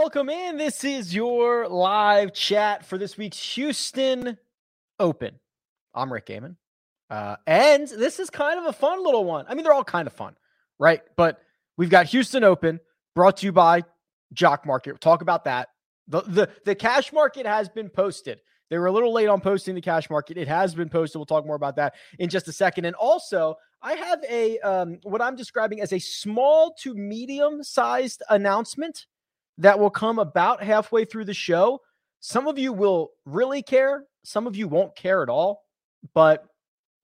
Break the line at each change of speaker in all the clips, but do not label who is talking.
welcome in. This is your live chat for this week's Houston Open. I'm Rick Gehman. Uh, and this is kind of a fun little one. I mean, they're all kind of fun, right? But we've got Houston Open brought to you by Jock Market. We'll talk about that. The, the, the cash market has been posted. They were a little late on posting the cash market. It has been posted. We'll talk more about that in just a second. And also, I have a um, what I'm describing as a small to medium sized announcement that will come about halfway through the show. Some of you will really care, some of you won't care at all, but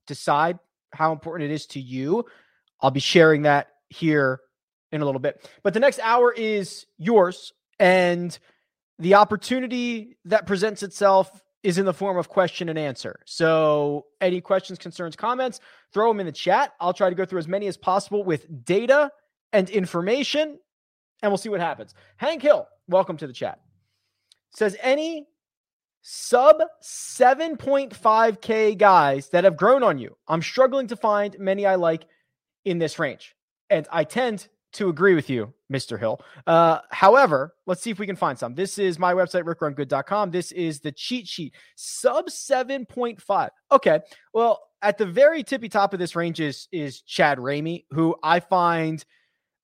decide how important it is to you. I'll be sharing that here in a little bit. But the next hour is yours. And the opportunity that presents itself is in the form of question and answer. So, any questions, concerns, comments, throw them in the chat. I'll try to go through as many as possible with data and information and we'll see what happens. Hank Hill, welcome to the chat. Says any sub 7.5K guys that have grown on you. I'm struggling to find many I like in this range. And I tend to agree with you, Mr. Hill. Uh, however, let's see if we can find some. This is my website, rickrungood.com. This is the cheat sheet, sub 7.5. Okay. Well, at the very tippy top of this range is, is Chad Ramey, who I find –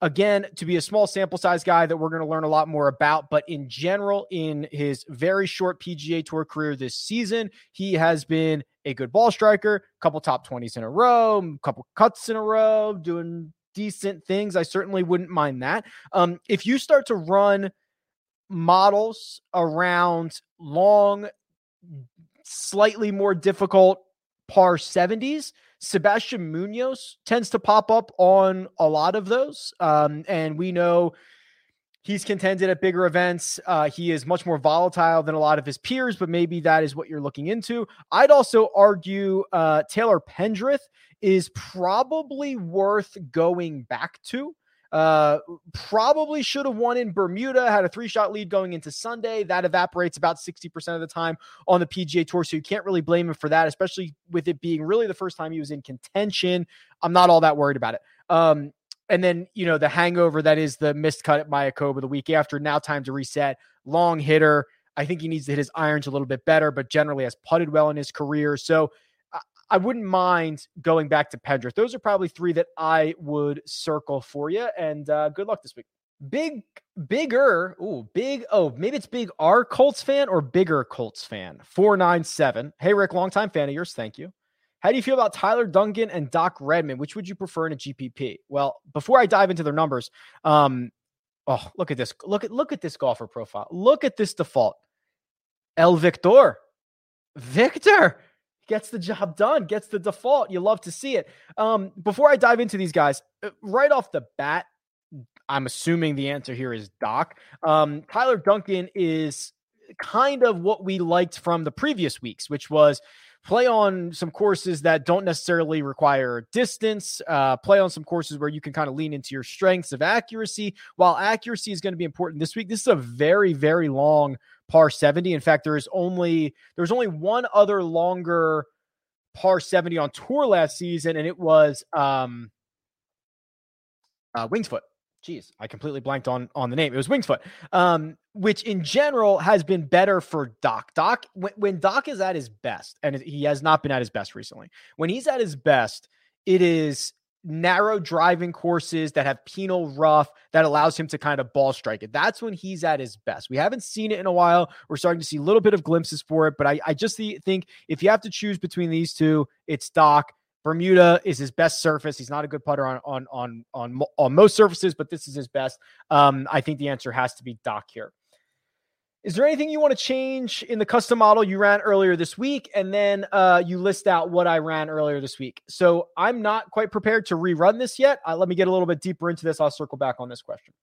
again, to be a small sample size guy that we're going to learn a lot more about. But in general, in his very short PGA Tour career this season, he has been a good ball striker, a couple top 20s in a row, couple cuts in a row, doing decent things. I certainly wouldn't mind that. Um, if you start to run models around long, slightly more difficult par 70s, Sebastian Munoz tends to pop up on a lot of those. Um, and we know he's contended at bigger events. Uh, he is much more volatile than a lot of his peers, but maybe that is what you're looking into. I'd also argue uh, Taylor Pendrith is probably worth going back to. Uh, probably should have won in Bermuda, had a three shot lead going into Sunday. That evaporates about 60% of the time on the PGA Tour. So you can't really blame him for that, especially with it being really the first time he was in contention. I'm not all that worried about it. Um, and then, you know, the hangover that is the missed cut at Mayakoba the week after. Now, time to reset. Long hitter. I think he needs to hit his irons a little bit better, but generally has putted well in his career. So I wouldn't mind going back to Pendrith. Those are probably three that I would circle for you. And uh, good luck this week. Big, bigger, ooh, big. Oh, maybe it's big R Colts fan or bigger Colts fan. 497. Hey, Rick, longtime fan of yours. Thank you. How do you feel about Tyler Duncan and Doc Redman? Which would you prefer in a GPP? Well, before I dive into their numbers, um, oh, look at this. Look at look at this golfer profile. Look at this default. El Viktor. Viktor gets the job done, gets the default. You love to see it. Um, before I dive into these guys, uh, right off the bat, I'm assuming the answer here is Doc. Um, Tyler Duncan is kind of what we liked from the previous weeks, which was play on some courses that don't necessarily require distance, uh, play on some courses where you can kind of lean into your strengths of accuracy. While accuracy is going to be important this week, this is a very, very long par 70. In fact, there is only there's only one other longer par 70 on tour last season, and it was um uh Winged Foot. Jeez, I completely blanked on on the name. It was Wingsfoot, um, which in general has been better for Doc. Doc, when, when Doc is at his best, and he has not been at his best recently. When he's at his best, it is narrow driving courses that have penal rough that allows him to kind of ball strike it. That's when he's at his best. We haven't seen it in a while. We're starting to see a little bit of glimpses for it, but I, I just think if you have to choose between these two, it's Doc. Bermuda is his best surface. He's not a good putter on on on on, on most surfaces, but this is his best. Um, I think the answer has to be Doc here. Is there anything you want to change in the custom model you ran earlier this week? And then uh, you list out what I ran earlier this week. So I'm not quite prepared to rerun this yet. Uh, let me get a little bit deeper into this. I'll circle back on this question.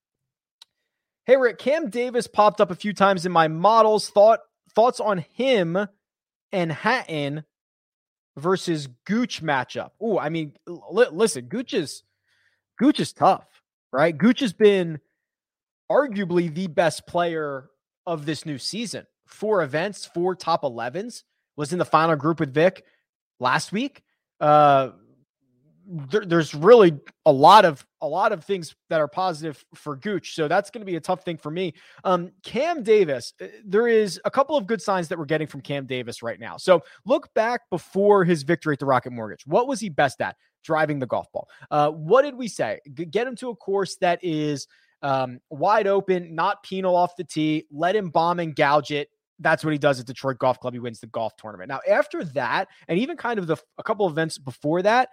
Hey Rick, Cam Davis popped up a few times in my models. Thought thoughts on him and Hatton versus Gooch matchup. Oh, I mean, li- listen, Gooch is Gooch is tough, right? Gooch has been arguably the best player of this new season. Four events, four top 11s, was in the final group with Vic last week. Uh, there, there's really a lot of a lot of things that are positive for Gooch. So that's going to be a tough thing for me. Um, Cam Davis, uh, there is a couple of good signs that we're getting from Cam Davis right now. So look back before his victory at the Rocket Mortgage. What was he best at? Driving the golf ball. Uh, what did we say? Get him to a course that is um, wide open, not penal off the tee. Let him bomb and gouge it that's what he does at Detroit Golf Club. He wins the golf tournament. Now, after that, and even kind of the a couple events before that,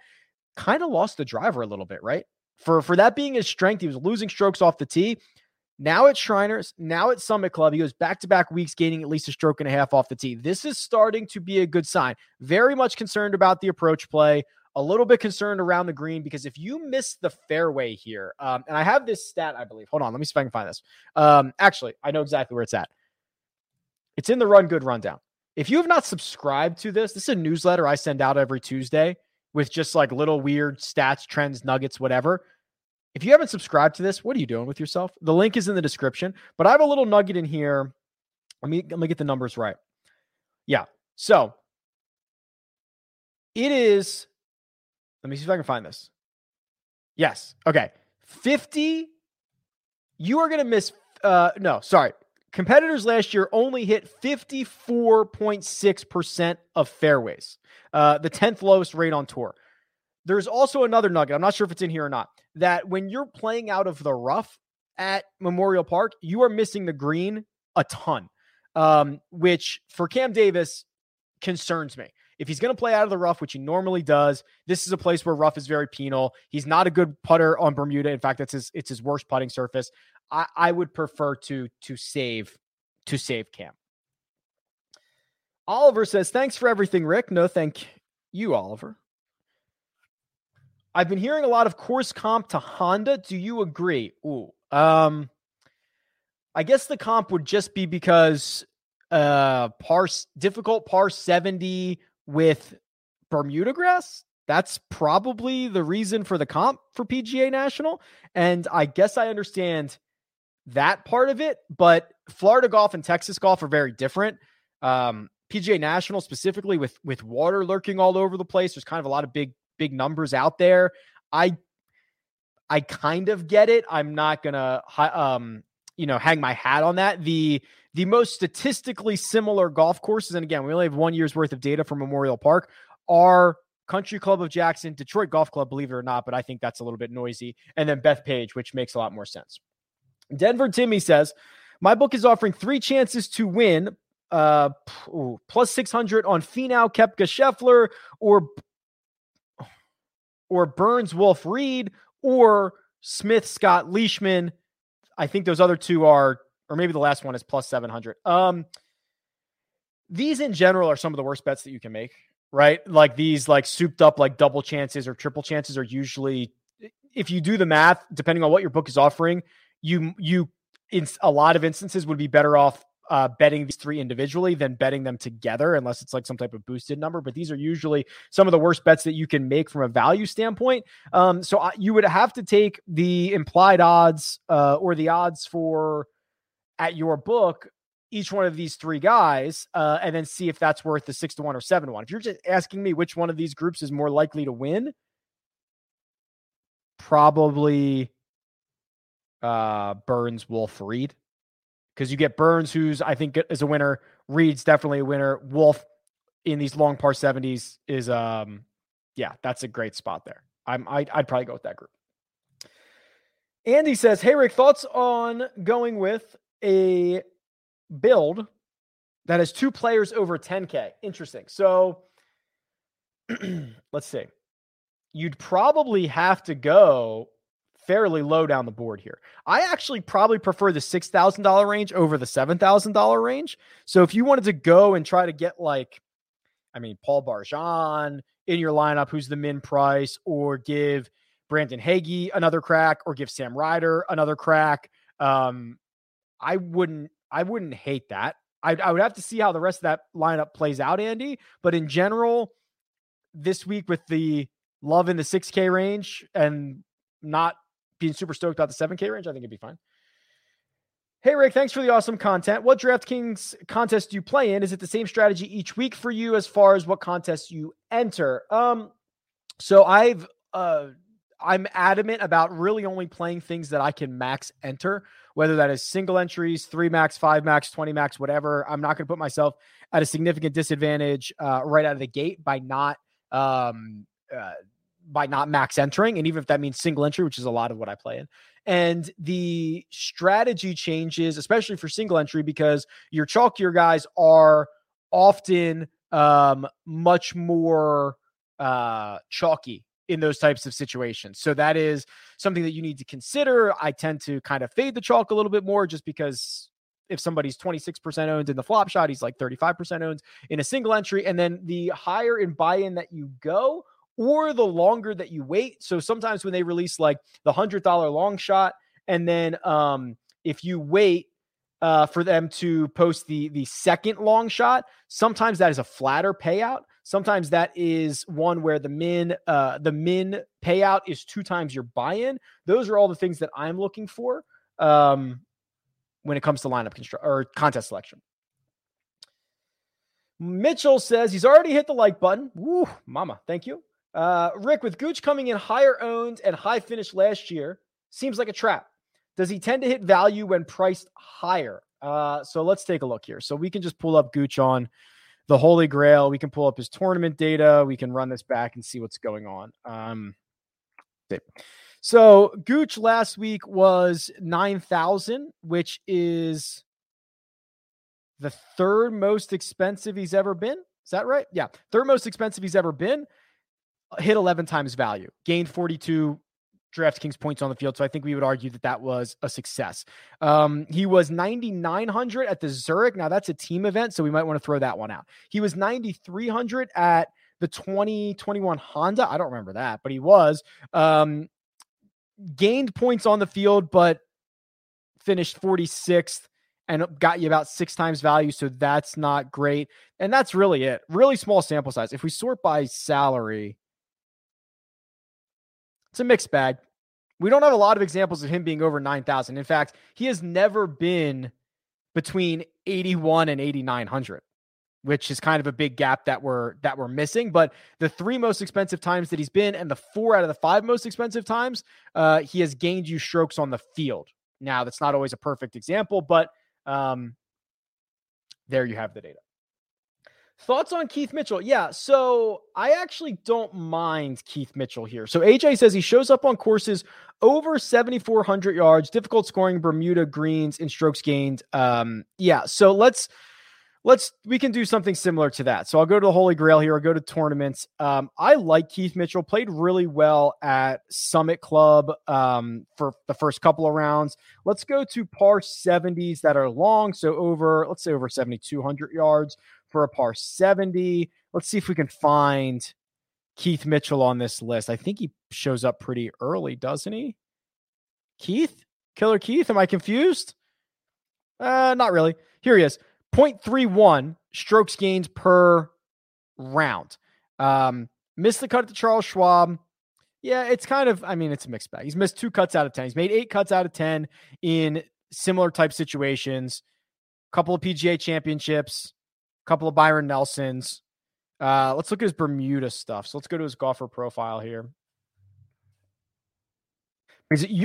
kind of lost the driver a little bit, right? For for that being his strength, he was losing strokes off the tee. Now at Shriners, now at Summit Club, he goes back to back weeks gaining at least a stroke and a half off the tee. This is starting to be a good sign. Very much concerned about the approach play, a little bit concerned around the green because if you miss the fairway here, um, and I have this stat, I believe. Hold on, let me see if I can find this. Um, actually, I know exactly where it's at. It's in the Run Good Rundown. If you have not subscribed to this, this is a newsletter I send out every Tuesday with just like little weird stats, trends, nuggets, whatever. If you haven't subscribed to this, what are you doing with yourself? The link is in the description, but I have a little nugget in here. Let me let me get the numbers right. Yeah. So it is let me see if I can find this. Yes. Okay. 50 you are going to miss uh no, sorry. Competitors last year only hit 54.6% of fairways, uh, the 10th lowest rate on tour. There's also another nugget. I'm not sure if it's in here or not. That when you're playing out of the rough at Memorial Park, you are missing the green a ton, um, which for Cam Davis concerns me. If he's going to play out of the rough, which he normally does, this is a place where rough is very penal. He's not a good putter on Bermuda. In fact, that's his it's his worst putting surface. I, I would prefer to to save to save Cam. Oliver says, "Thanks for everything, Rick." No, thank you, Oliver. I've been hearing a lot of course comp to Honda. Do you agree? Ooh, um, I guess the comp would just be because uh par difficult par 70 with Bermuda grass. That's probably the reason for the comp for PGA National. And I guess I understand that part of it, but Florida golf and Texas golf are very different. Um, PGA National specifically with with water lurking all over the place. There's kind of a lot of big big numbers out there. I I kind of get it. I'm not gonna um you know hang my hat on that. The the most statistically similar golf courses, and again, we only have one year's worth of data from Memorial Park, are Country Club of Jackson, Detroit Golf Club, believe it or not, but I think that's a little bit noisy, and then Bethpage, which makes a lot more sense. Denver Timmy says, My book is offering three chances to win uh ooh, plus 600 on Finau, Koepka, Scheffler, or or Burns, Wolff, Reed, or Smith, Scott, Leishman. I think those other two are, or maybe the last one is plus 700. Um, these in general are some of the worst bets that you can make, right? Like these, like souped up, like double chances or triple chances are usually, if you do the math, depending on what your book is offering, you you in a lot of instances would be better off uh, betting these three individually than betting them together, unless it's like some type of boosted number. But these are usually some of the worst bets that you can make from a value standpoint. Um, so I, you would have to take the implied odds uh, or the odds for at your book each one of these three guys uh, and then see if that's worth the six to one or seven to one. If you're just asking me which one of these groups is more likely to win, probably uh, Burns, Wolff, Reed, because you get Burns, who's I think is a winner. Reed's definitely a winner. Wolff in these long par seventies is um, yeah, that's a great spot there. I'm I'd, I'd probably go with that group. Andy says, "Hey Rick, thoughts on going with a build that has two players over 10k? Interesting. So let's see. You'd probably have to go fairly low down the board here. I actually probably prefer the $6,000 range over the $7,000 range. So if you wanted to go and try to get like, I mean, Paul Barjon in your lineup, who's the min price, or give Brandon Hagy another crack, or give Sam Ryder another crack, um, I wouldn't, I wouldn't hate that. I, I would have to see how the rest of that lineup plays out, Andy. But in general, this week with the love in the 6K range and not being super stoked about the 7K range, I think it'd be fine. Hey, Rick, thanks for the awesome content. What DraftKings contest do you play in? Is it the same strategy each week for you as far as what contests you enter? Um, so I've uh, I'm adamant about really only playing things that I can max enter, whether that is single entries, three max, five max, 20 max, whatever. I'm not going to put myself at a significant disadvantage uh, right out of the gate by not um, uh, by not max entering, and even if that means single entry, which is a lot of what I play in. And the strategy changes, especially for single entry, because your chalkier guys are often um, much more uh, chalky in those types of situations. So that is something that you need to consider. I tend to kind of fade the chalk a little bit more just because if somebody's 26% owned in the flop shot, he's like 35% owned in a single entry. And then the higher in buy in that you go, or the longer that you wait. So sometimes when they release like the $100 long shot, and then um, if you wait uh, for them to post the the second long shot, sometimes that is a flatter payout. Sometimes that is one where the min uh, the min payout is two times your buy-in. Those are all the things that I'm looking for um, when it comes to lineup construct or contest selection. Mitchell says he's already hit the like button. Woo, mama, thank you. Uh, Rick, with Gooch coming in higher owned and high finish last year, seems like a trap. Does he tend to hit value when priced higher? Uh, so let's take a look here. So we can just pull up Gooch on the Holy Grail. We can pull up his tournament data. We can run this back and see what's going on. Um, so Gooch last week was 9,000, which is the third most expensive he's ever been. Is that right? Yeah. Third most expensive he's ever been. Hit 11 times value, gained 42 DraftKings points on the field. So I think we would argue that that was a success. Um, he was 9,900 at the Zurich. Now that's a team event, so we might want to throw that one out. He was 9,300 at the 2021 Honda. I don't remember that, but he was. Um, gained points on the field, but finished 46th and got you about six times value. So that's not great. And that's really it. Really small sample size. If we sort by salary, it's a mixed bag. We don't have a lot of examples of him being over 9,000. In fact, he has never been between 81 and 8,900, which is kind of a big gap that we're that we're missing. But the three most expensive times that he's been, and the four out of the five most expensive times, uh, he has gained you strokes on the field. Now, that's not always a perfect example, but um, there you have the data. Thoughts on Keith Mitchell? Yeah, so I actually don't mind Keith Mitchell here. So AJ says he shows up on courses over 7,400 yards, difficult scoring Bermuda greens and strokes gained. Um, yeah, so let's let's we can do something similar to that. So I'll go to the Holy Grail here. I'll go to tournaments. Um, I like Keith Mitchell. Played really well at Summit Club um, for the first couple of rounds. Let's go to par 70s that are long. So over, let's say over 7,200 yards for a par 70. Let's see if we can find Keith Mitchell on this list. I think he shows up pretty early, doesn't he? Keith? Killer Keith? Am I confused? Uh, not really. Here he is 0.31 strokes gains per round. Um, missed the cut at the Charles Schwab. Yeah, it's kind of, I mean, it's a mixed bag. He's missed two cuts out of 10. He's made eight cuts out of 10 in similar type situations, couple of PGA championships, couple of Byron Nelsons. Uh, let's look at his Bermuda stuff. So let's go to his golfer profile here.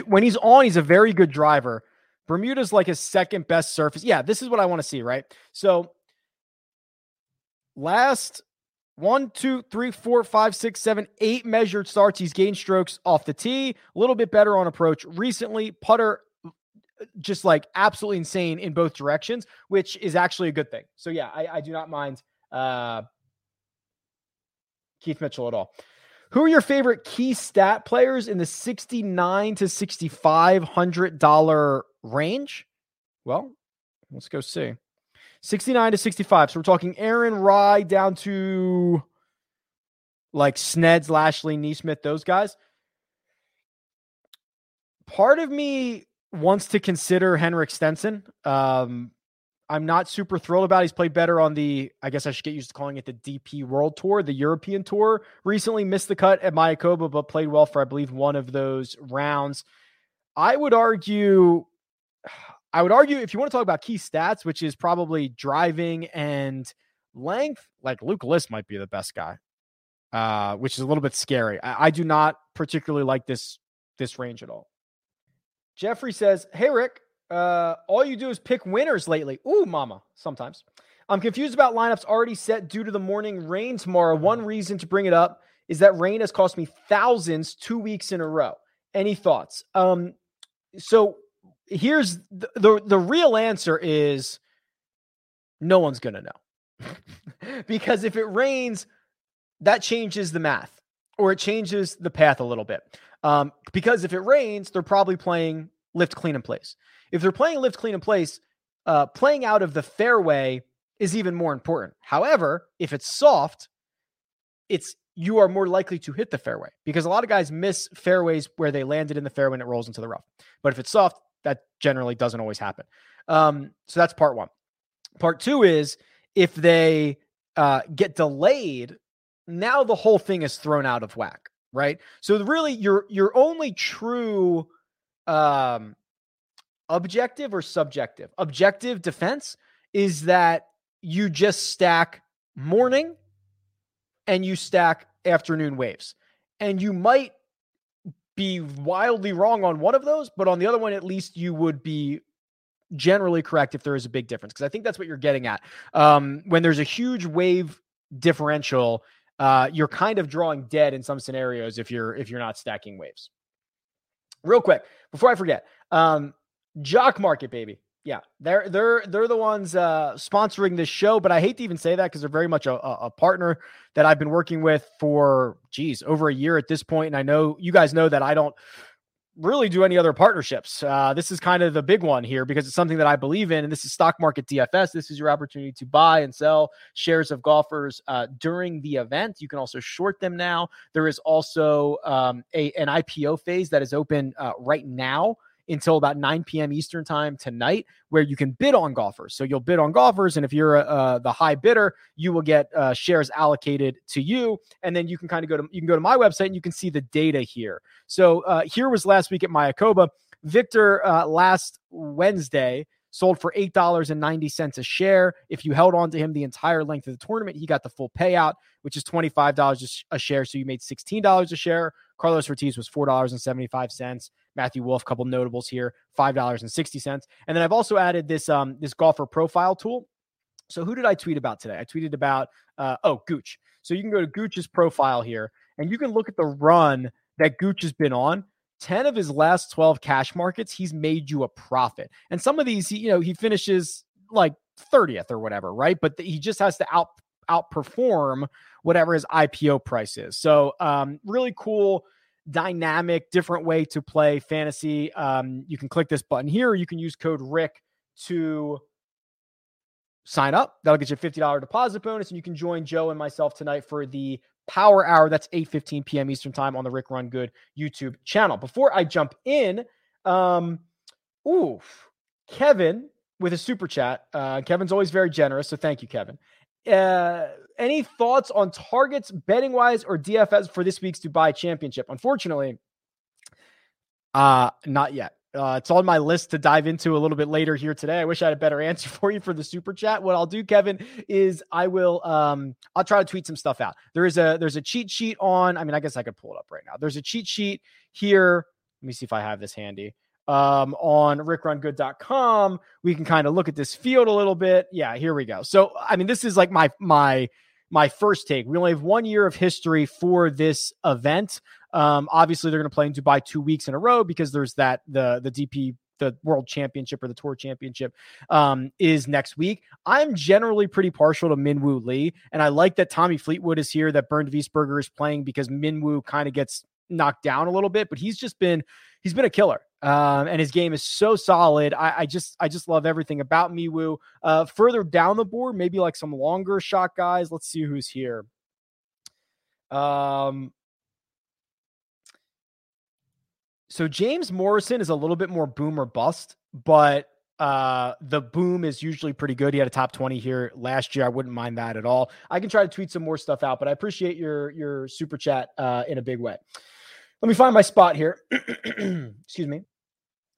When he's on, he's a very good driver. Bermuda's like his second best surface. Yeah, this is what I want to see, right? So last one, two, three, four, five, six, seven, eight measured starts. He's gained strokes off the tee, a little bit better on approach recently. Putter just like absolutely insane in both directions, which is actually a good thing. So yeah, I, I do not mind uh, Keith Mitchell at all. Who are your favorite key stat players in the sixty-nine to sixty-five hundred dollar range? Well, let's go see. Sixty-nine to sixty-five. So we're talking Aaron Rai down to like Sneds, Lashley, NeSmith, those guys. Part of me wants to consider Henrik Stenson. Um, I'm not super thrilled about. It. He's played better on the, I guess I should get used to calling it the DP World Tour, the European Tour. Recently missed the cut at Mayakoba, but played well for, I believe, one of those rounds. I would argue, I would argue if you want to talk about key stats, which is probably driving and length, like Luke List might be the best guy. uh, which is a little bit scary. I, I do not particularly like this this range at all. Jeffrey says, "Hey Rick, uh, all you do is pick winners lately. Ooh, mama, sometimes. I'm confused about lineups already set due to the morning rain tomorrow. One reason to bring it up is that rain has cost me thousands two weeks in a row. Any thoughts? Um, so here's the, the, the real answer is no one's gonna know. because if it rains, that changes the math or it changes the path a little bit. Um, because if it rains, they're probably playing lift clean in place. If they're playing lift clean in place, uh, playing out of the fairway is even more important. However, if it's soft, it's you are more likely to hit the fairway because a lot of guys miss fairways where they landed in the fairway and it rolls into the rough. But if it's soft, that generally doesn't always happen. Um, so that's part one. Part two is if they uh, get delayed, now the whole thing is thrown out of whack, right? So really, your your only true um, objective or subjective? Objective defense is that you just stack morning and you stack afternoon waves. And you might be wildly wrong on one of those, but on the other one, at least you would be generally correct if there is a big difference. Because I think that's what you're getting at. Um, when there's a huge wave differential, uh, you're kind of drawing dead in some scenarios if you're if you're not stacking waves. Real quick, before I forget, um, Jock Market, baby. Yeah, they're they're they're the ones uh, sponsoring this show, but I hate to even say that because they're very much a, a, partner that I've been working with for geez over a year at this point, and I know you guys know that I don't really do any other partnerships. Uh, this is kind of the big one here because it's something that I believe in, and this is Stock Market DFS. This is your opportunity to buy and sell shares of golfers uh, during the event. You can also short them now. There is also um, a an IPO phase that is open uh, right now until about 9 p.m. Eastern time tonight, where you can bid on golfers. So you'll bid on golfers, and if you're uh, the high bidder, you will get uh, shares allocated to you, and then you can kind of go to you can go to my website and you can see the data here. So uh, here was last week at Mayakoba. Viktor uh, last Wednesday sold for $8.90 a share. If you held on to him the entire length of the tournament, he got the full payout, which is $25 a share. So you made $16 a share. Carlos Ortiz was $4.75. Matthew Wolff, couple notables here, $5.60. And then I've also added this um this golfer profile tool. So who did I tweet about today? I tweeted about uh oh Gooch. So you can go to Gooch's profile here and you can look at the run that Gooch has been on. 10 of his last 12 cash markets, he's made you a profit. And some of these, you know, he finishes like 30th or whatever, right? But he just has to out outperform whatever his IPO price is. So um really cool dynamic, different way to play fantasy. Um, you can click this button here. you can use code Rick to sign up. That'll get you a $50 deposit bonus. And you can join Joe and myself tonight for the power hour. That's eight fifteen p.m. Eastern time on the Rick Run Good YouTube channel. Before I jump in, um, ooh, Kevin with a super chat. Uh, Kevin's always very generous. So thank you, Kevin. Uh, any thoughts on targets betting wise or DFS for this week's Dubai Championship? Unfortunately, uh, not yet. Uh, it's on my list to dive into a little bit later here today. I wish I had a better answer for you for the super chat. What I'll do, Kevin, is I will um I'll try to tweet some stuff out. There is a there's a cheat sheet on. I mean, I guess I could pull it up right now. There's a cheat sheet here. Let me see if I have this handy um, on rickrungood.com. We can kind of look at this field a little bit. Yeah, here we go. So, I mean, this is like my my my first take. We only have one year of history for this event. Um, obviously, they're going to play in Dubai two weeks in a row because there's that the the DP the World Championship or the Tour Championship um, is next week. I'm generally pretty partial to Minwoo Lee, and I like that Tommy Fleetwood is here, that Bernd Wiesberger is playing because Minwoo kind of gets knocked down a little bit, but he's just been he's been a killer. Um, and his game is so solid. I, I, just I just love everything about Minwoo. Uh, further down the board, maybe like some longer shot guys. Let's see who's here. Um, so James Morrison is a little bit more boom or bust, but uh, the boom is usually pretty good. He had a top 20 here last year. I wouldn't mind that at all. I can try to tweet some more stuff out, but I appreciate your your super chat uh, in a big way. Let me find my spot here. Excuse me.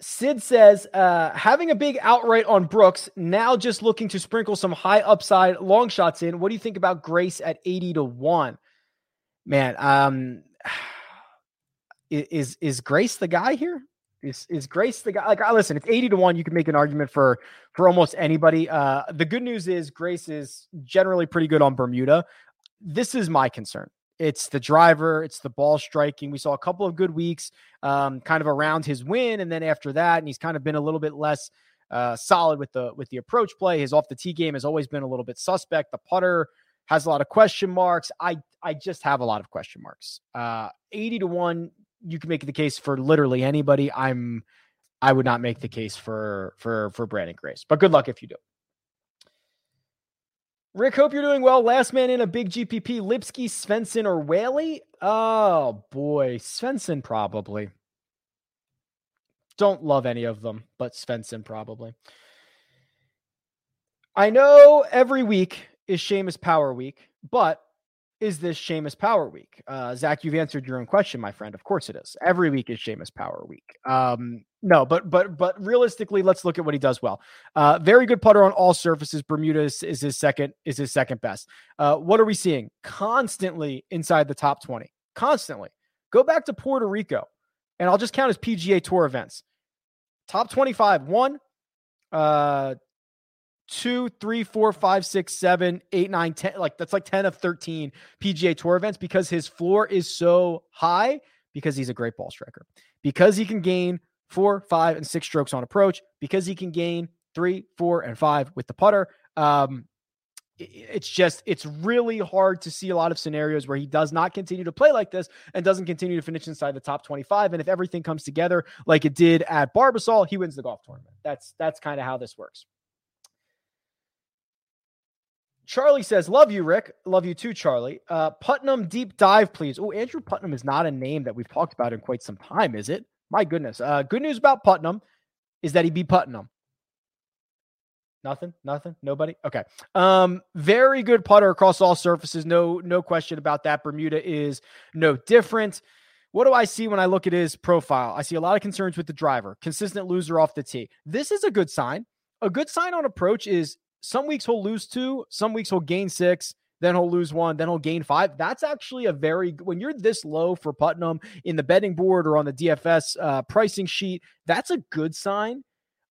Sid says, uh, having a big outright on Brooks, now just looking to sprinkle some high upside long shots in. What do you think about Grace at 80 to 1? Man, um, is is Grace the guy here? Is is Grace the guy? Like, listen, it's eighty to one. You can make an argument for for almost anybody. Uh, the good news is Grace is generally pretty good on Bermuda. This is my concern. It's the driver, it's the ball striking. We saw a couple of good weeks, um, kind of around his win, and then after that, and he's kind of been a little bit less uh, solid with the with the approach play. His off the tee game has always been a little bit suspect. The putter has a lot of question marks. I I just have a lot of question marks. Uh, eighty to one, you can make the case for literally anybody. I'm I would not make the case for for for Brandon Grace, but good luck if you do. Rick, hope you're doing well. Last man in a big GPP, Lipsky, Svensson, or Whaley? Oh boy, Svensson probably. Don't love any of them, but Svensson probably. I know every week is Seamus Power Week, but is this Seamus Power Week? Uh, Zach, you've answered your own question, my friend. Of course it is. Every week is Seamus Power Week. Um, no, but but but realistically, let's look at what he does well. Uh, very good putter on all surfaces. Bermuda is, is his second is his second best. Uh, what are we seeing? Constantly inside the top twenty. Constantly. Go back to Puerto Rico, and I'll just count as PGA Tour events. Top twenty-five, one, uh, two, three, four, five, six, seven, eight, nine, ten. Like that's like 10 of 13 PGA Tour events because his floor is so high because he's a great ball striker. Because he can gain four, five, and six strokes on approach, because he can gain three, four, and five with the putter. Um, it's just it's really hard to see a lot of scenarios where he does not continue to play like this and doesn't continue to finish inside the top 25 and if everything comes together like it did at Barbasol he wins the golf tournament that's that's kind of how this works Charlie says, Love you, Rick. Love you too, Charlie. Uh, Putnam deep dive, please. Oh, Andrew Putnam is not a name that we've talked about in quite some time, is it? My goodness. Uh, good news about Putnam is that he beat Putnam. Nothing, nothing, nobody. Okay. Um, very good putter across all surfaces. No, no question about that. Bermuda is no different. What do I see when I look at his profile? I see a lot of concerns with the driver, consistent loser off the tee. This is a good sign. A good sign on approach is some weeks he'll lose two, some weeks he'll gain six, then he'll lose one, then he'll gain five. That's actually a very when you're this low for Putnam in the betting board or on the DFS uh, pricing sheet. That's a good sign.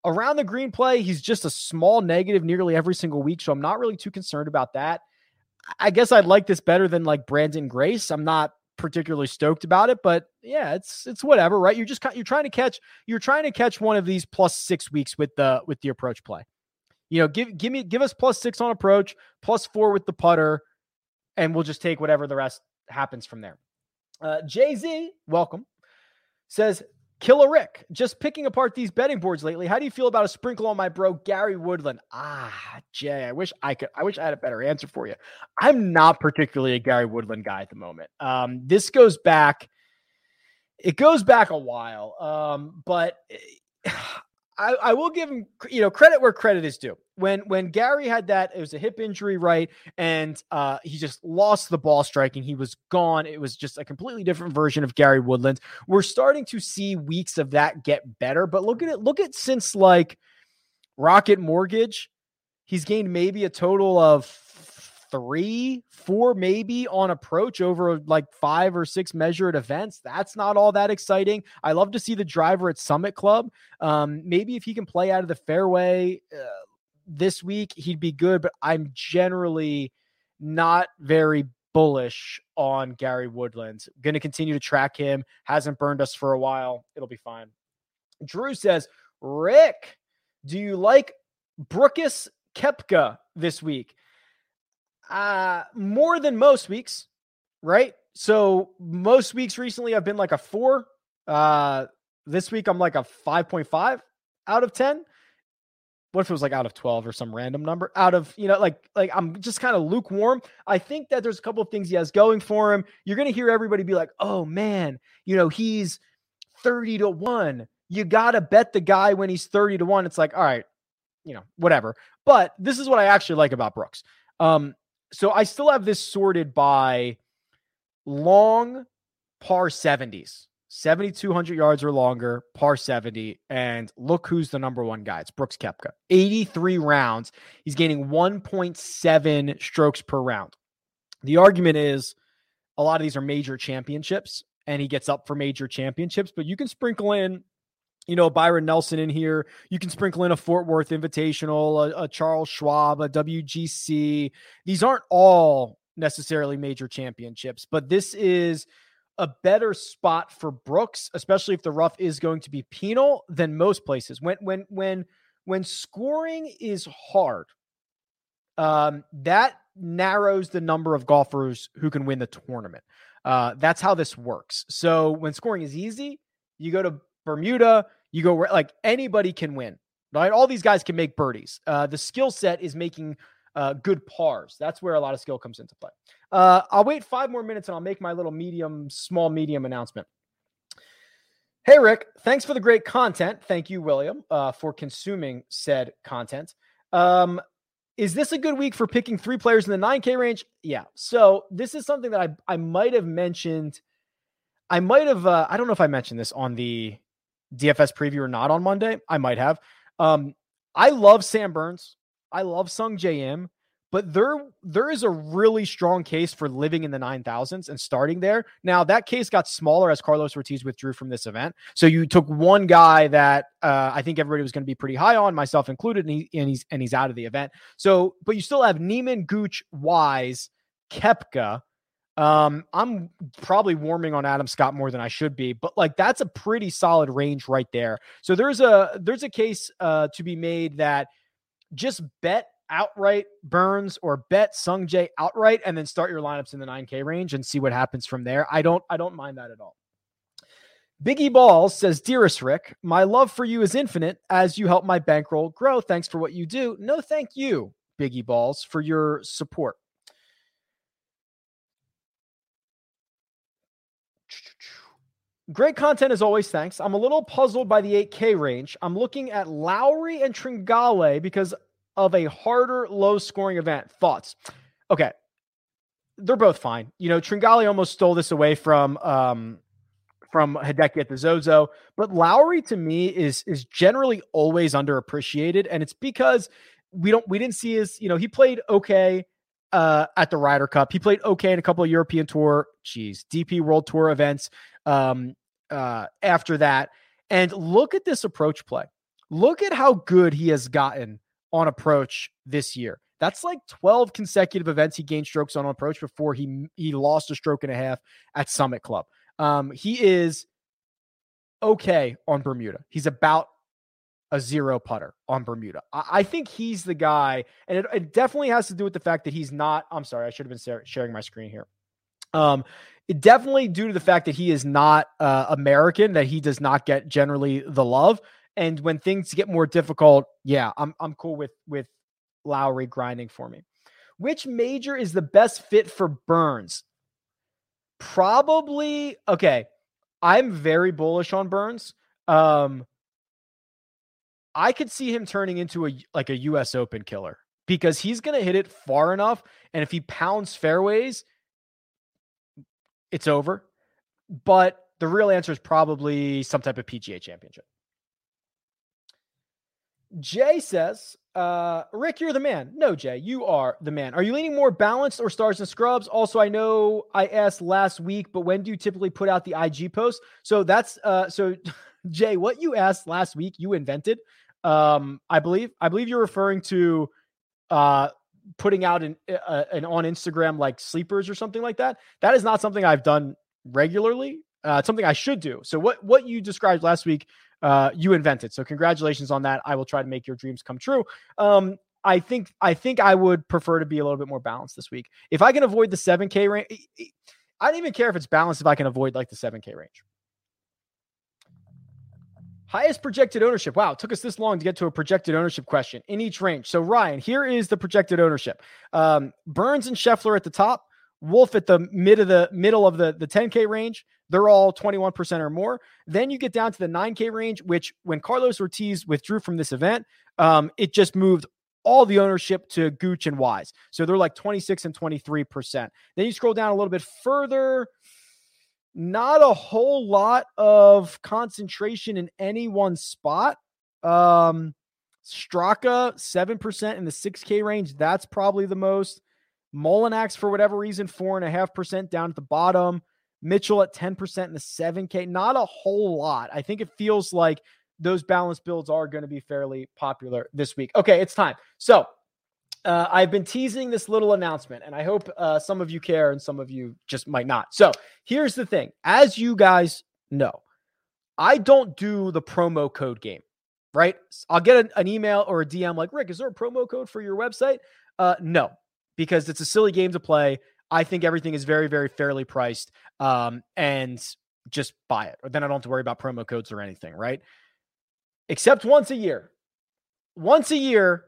Around the green play, he's just a small negative nearly every single week, so I'm not really too concerned about that. I guess I'd like this better than like Brandon Grace. I'm not particularly stoked about it, but yeah, it's it's whatever, right? You're just you're trying to catch you're trying to catch one of these plus six weeks with the with the approach play. You know, give give me give us plus six on approach, plus four with the putter, and we'll just take whatever the rest happens from there. Uh, Jay Z, welcome, says Killer Rick, just picking apart these betting boards lately. How do you feel about a sprinkle on my bro Gary Woodland? Ah, Jay, I wish I could. I wish I had a better answer for you. I'm not particularly a Gary Woodland guy at the moment. Um, this goes back. It goes back a while, um, but I, I, will give him, you know, credit where credit is due. When when Gary had that, it was a hip injury, right? And uh, he just lost the ball striking. He was gone. It was just a completely different version of Gary Woodland. We're starting to see weeks of that get better, but look at it. Look at since like Rocket Mortgage, he's gained maybe a total of three, four, maybe on approach over like five or six measured events. That's not all that exciting. I love to see the driver at Summit Club. Um, maybe if he can play out of the fairway uh, this week, he'd be good, but I'm generally not very bullish on Gary Woodland. Going to continue to track him. Hasn't burned us for a while. It'll be fine. Drew says, Rick, do you like Brooks Koepka this week? uh, more than most weeks, right? So most weeks recently, I've been like a four. Uh, this week, I'm like a 5.5 out of 10. What if it was like out of 12 or some random number? Out of, you know, like, like I'm just kind of lukewarm. I think that there's a couple of things he has going for him. You're going to hear everybody be like, oh man, you know, he's 30 to 1. You got to bet the guy when he's 30 to 1. It's like, all right, you know, whatever. But this is what I actually like about Brooks. Um, so I still have this sorted by long par 70s, 7,200 yards or longer, par 70. And look who's the number one guy. It's Brooks Koepka. 83 rounds. He's gaining 1.7 strokes per round. The argument is a lot of these are major championships and he gets up for major championships, but you can sprinkle in you know, Byron Nelson in here. You can sprinkle in a Fort Worth Invitational, a, a, Charles Schwab, a WGC. These aren't all necessarily major championships, but this is a better spot for Brooks, especially if the rough is going to be penal than most places. When when when when scoring is hard, um, that narrows the number of golfers who can win the tournament. Uh, that's how this works. So when scoring is easy, you go to Bermuda, you go like anybody can win, right? All these guys can make birdies. Uh, the skill set is making uh, good pars. That's where a lot of skill comes into play. Uh, I'll wait five more minutes and I'll make my little medium, small, medium announcement. Hey, Rick, thanks for the great content. Thank you, William, uh, for consuming said content. Um, is this a good week for picking three players in the 9K range? Yeah. So this is something that I, I might have mentioned. I might have, uh, I don't know if I mentioned this on the DFS preview or not on Monday. I might have. Um, I love Sam Burns. I love Sung Im, but there there is a really strong case for living in the 9000s and starting there. Now that case got smaller as Carlos Ortiz withdrew from this event. So you took one guy that uh, I think everybody was going to be pretty high on, myself included, and, he, and he's and he's out of the event. So, but you still have Niemann, Gooch, Wise, Koepka Um, I'm probably warming on Adam Scott more than I should be, but like that's a pretty solid range right there. So there's a there's a case uh, to be made that just bet outright Burns or bet Sungjae outright and then start your lineups in the 9K range and see what happens from there. I don't I don't mind that at all. Biggie Balls says, Dearest Rick, my love for you is infinite as you help my bankroll grow. Thanks for what you do. No, thank you, Biggie Balls, for your support. Great content as always. Thanks. I'm a little puzzled by the 8K range. I'm looking at Lowry and Tringale because of a harder, low scoring event. Thoughts? Okay. They're both fine. You know, Tringale almost stole this away from um from Hideki at the Zozo, but Lowry to me is is generally always underappreciated, and it's because we don't we didn't see his. You know, he played okay uh, at the Ryder Cup. He played okay in a couple of European Tour, geez, DP World Tour events um, uh, after that. And look at this approach play. Look at how good he has gotten on approach this year. That's like 12 consecutive events he gained strokes on approach before he he lost a stroke and a half at Summit Club. Um, he is okay on Bermuda. He's about a zero putter on Bermuda. I, I think he's the guy, and it, it, definitely has to do with the fact that he's not. I'm sorry, I should have been sharing my screen here. Um, it definitely due to the fact that he is not uh, American, that he does not get generally the love. And when things get more difficult, yeah, I'm I'm cool with with Lowry grinding for me. Which major is the best fit for Burns? Probably okay. I'm very bullish on Burns. Um, I could see him turning into a like a US Open killer because he's going to hit it far enough and if he pounds fairways it's over. But the real answer is probably some type of PGA championship. Jay says, uh, Rick, you're the man. No, Jay, you are the man. Are you leaning more balanced or stars and scrubs? Also, I know I asked last week, but when do you typically put out the IG post? So that's uh so Jay, what you asked last week, you invented. Um, I believe I believe you're referring to uh putting out an, uh, an on Instagram like sleepers or something like that. That is not something I've done regularly. Uh, something I should do. So what what you described last week uh, you invented. So congratulations on that. I will try to make your dreams come true. Um, I think I think I would prefer to be a little bit more balanced this week. If I can avoid the 7K range, I don't even care if it's balanced if I can avoid like the 7K range. Highest projected ownership. Wow, it took us this long to get to a projected ownership question in each range. So, Ryan, here is the projected ownership. Um, Burns and Scheffler at the top, Wolff at the mid of the middle of the, the 10K range, they're all 21% or more. Then you get down to the 9K range, which when Carlos Ortiz withdrew from this event, um, it just moved all the ownership to Gooch and Wise. So they're like 26 and 23%. Then you scroll down a little bit further, not a whole lot of concentration in any one spot. Um, Straka, 7% in the 6K range. That's probably the most. Mullinax, for whatever reason, four and a half percent down at the bottom. Mitchell at 10% in the 7K. Not a whole lot. I think it feels like those balance builds are going to be fairly popular this week. Okay, it's time. So uh, I've been teasing this little announcement, and I hope uh, some of you care and some of you just might not. So here's the thing as you guys know, I don't do the promo code game, right? I'll get an email or a DM like, Rick, is there a promo code for your website? Uh, no, because it's a silly game to play. I think everything is very, very fairly priced um, and just buy it. Or then I don't have to worry about promo codes or anything, right? Except once a year. Once a year,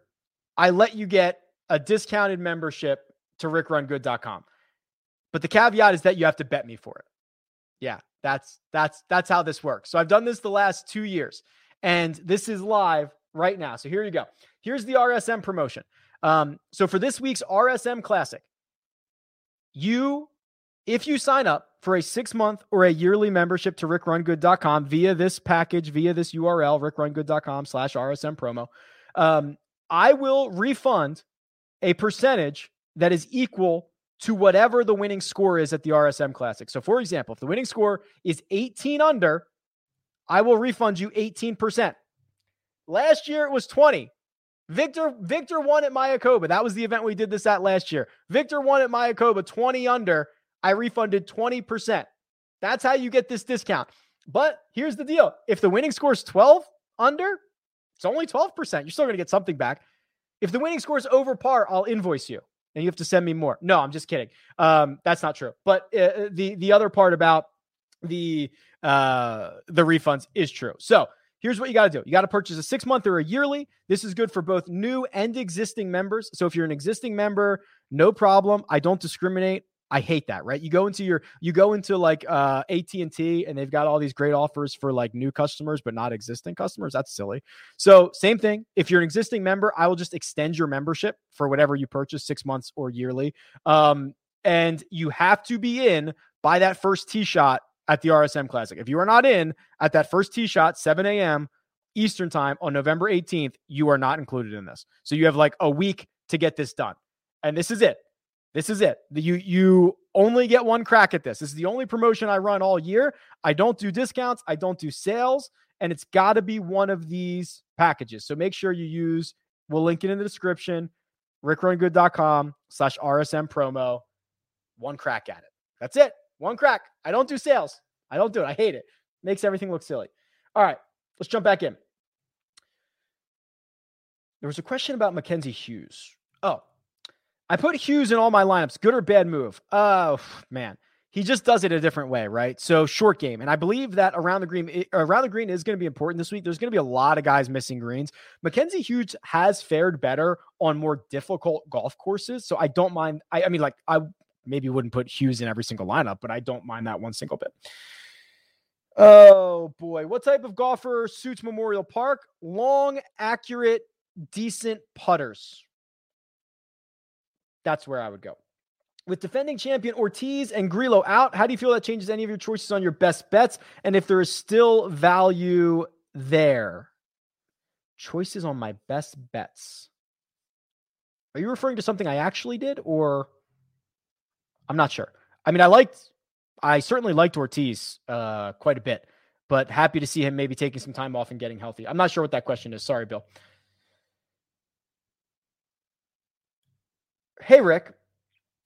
I let you get a discounted membership to rickrungood.com. But the caveat is that you have to bet me for it. Yeah, that's that's that's how this works. So I've done this the last 2 years and this is live right now. So here you go. Here's the RSM promotion. Um, so for this week's RSM Classic, you, if you sign up for a six month or a yearly membership to rickrungood.com via this package, via this URL, rickrungood.com slash RSM promo, um, I will refund a percentage that is equal to whatever the winning score is at the RSM Classic. So, for example, if the winning score is 18 under, I will refund you 18%. Last year it was 20. Viktor Viktor won at Mayakoba. That was the event we did this at last year. Viktor won at Mayakoba 20 under. I refunded 20%. That's how you get this discount. But here's the deal. If the winning score is 12 under, it's only 12%. You're still going to get something back. If the winning score is over par, I'll invoice you and you have to send me more. No, I'm just kidding. Um, that's not true. But uh, uh the the other part about the uh, the refunds is true. So here's what you got to do you got to purchase a six month or a yearly. This is good for both new and existing members. So if you're an existing member, no problem. I don't discriminate. I hate that, right? You go into your you go into like uh AT&T and they've got all these great offers for like new customers but not existing customers. That's silly. So, same thing. If you're an existing member, I will just extend your membership for whatever you purchase, 6 months or yearly. Um and you have to be in by that first tee shot at the RSM Classic. If you are not in at that first tee shot, 7 a.m. Eastern time on November 18th, you are not included in this. So you have like a week to get this done. And this is it. This is it. You you only get one crack at this. This is the only promotion I run all year. I don't do discounts, I don't do sales, and it's got to be one of these packages. So make sure you use we'll link it in the description rickrungood.com slash RSM promo. One crack at it. That's it. One crack. I don't do sales. I don't do it. I hate it. Makes everything look silly. All right, let's jump back in. There was a question about Mackenzie Hughes. Oh, I put Hughes in all my lineups. Good or bad move? Oh man, he just does it a different way, right? So short game, and I believe that around the green, eh, around the green is going to be important this week. There's going to be a lot of guys missing greens. Mackenzie Hughes has fared better on more difficult golf courses, so I don't mind. I, I mean, like I maybe wouldn't put Hughes in every single lineup, but I don't mind that one single bit. Oh boy, what type of golfer suits Memorial Park? Long, accurate, decent putters. That's where I would go. With defending champion Ortiz and Grillo out, how do you feel that changes any of your choices on your best bets? And if there is still value there? Choices on my best bets. Are you referring to something I actually did or I'm not sure. I mean, I liked, I certainly liked Ortiz uh, quite a bit, but happy to see him maybe taking some time off and getting healthy. I'm not sure what that question is. Sorry, Bill. Hey, Rick,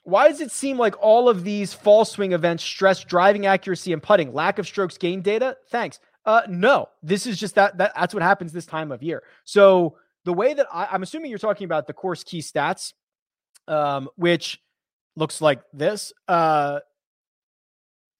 why does it seem like all of these fall swing events stress driving accuracy and putting, lack of strokes gain data? Thanks. Uh, no, this is just that, that that's what happens this time of year. So the way that I, am assuming you're talking about the course key stats, um, which looks like this. Uh,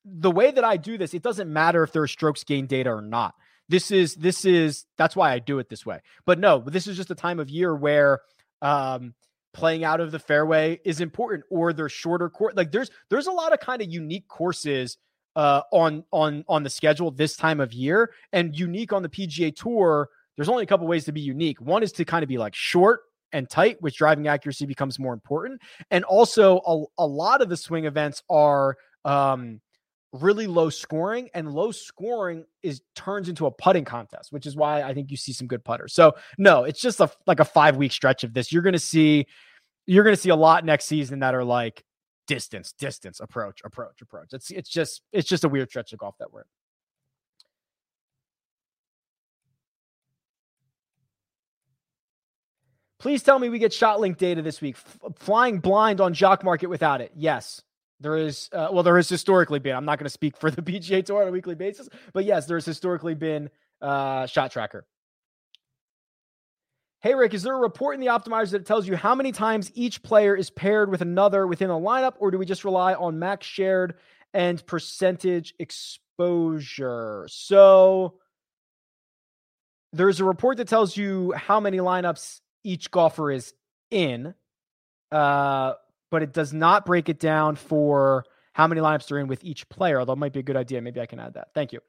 the way that I do this, it doesn't matter if there are strokes gain data or not. This is this is that's why I do it this way. But no, this is just a time of year where um, playing out of the fairway is important or there's shorter court like there's there's a lot of kind of unique courses uh on on on the schedule this time of year and unique on the PGA tour there's only a couple ways to be unique one is to kind of be like short and tight which driving accuracy becomes more important and also a, a lot of the swing events are um really low scoring and low scoring is turns into a putting contest which is why i think you see some good putters so no it's just a like a five week stretch of this you're going to see you're going to see a lot next season that are like distance, distance, approach, approach, approach. It's it's just it's just a weird stretch of golf that we're in. Please tell me we get shot link data this week. F- flying blind on Jock Market without it. Yes. There is, uh, well, there has historically been. I'm not going to speak for the PGA Tour on a weekly basis, but yes, there's historically been uh, shot tracker. Hey, Rick, is there a report in the optimizer that tells you how many times each player is paired with another within a lineup, or do we just rely on max shared and percentage exposure? So there's a report that tells you how many lineups each golfer is in, uh, but it does not break it down for how many lineups they're in with each player, although it might be a good idea. Maybe I can add that. Thank you.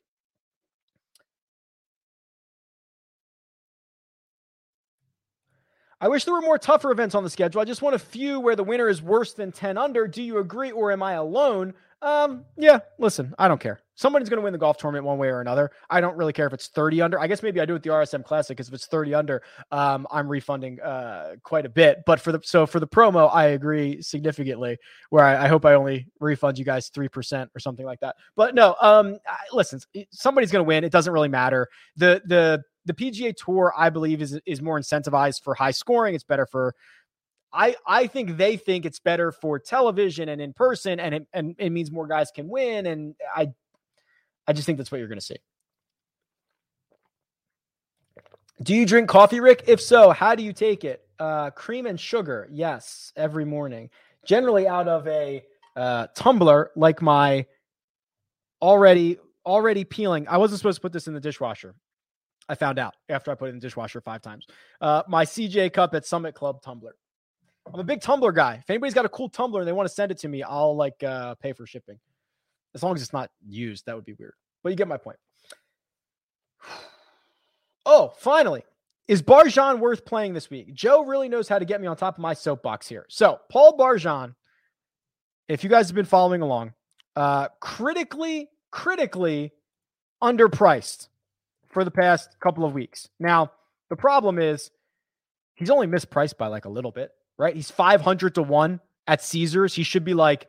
I wish there were more tougher events on the schedule. I just want a few where the winner is worse than 10 under. Do you agree or am I alone? Um, yeah, listen, I don't care. Somebody's going to win the golf tournament one way or another. I don't really care if it's 30 under. I guess maybe I do with the RSM Classic because if it's 30 under, um, I'm refunding uh, quite a bit. But for the so for the promo, I agree significantly. Where I, I hope I only refund you guys three percent or something like that. But no, um, I, listen, somebody's going to win. It doesn't really matter. The the the PGA Tour, I believe, is is more incentivized for high scoring. It's better for I I think they think it's better for television and in person, and it, and it means more guys can win. And I I just think that's what you're going to see. Do you drink coffee, Rick? If so, how do you take it? Uh, cream and sugar, yes, every morning. Generally out of a uh, tumbler, like my already already peeling. I wasn't supposed to put this in the dishwasher. I found out after I put it in the dishwasher five times. Uh, my CJ Cup at Summit Club tumbler. I'm a big tumbler guy. If anybody's got a cool tumbler and they want to send it to me, I'll like uh, pay for shipping. As long as it's not used, that would be weird. But you get my point. Oh, finally, is Barjon worth playing this week? Joe really knows how to get me on top of my soapbox here. So, Paul Barjon, if you guys have been following along, uh, critically, critically underpriced for the past couple of weeks. Now, the problem is he's only mispriced by like a little bit right? He's 500 to 1 at Caesars. He should be like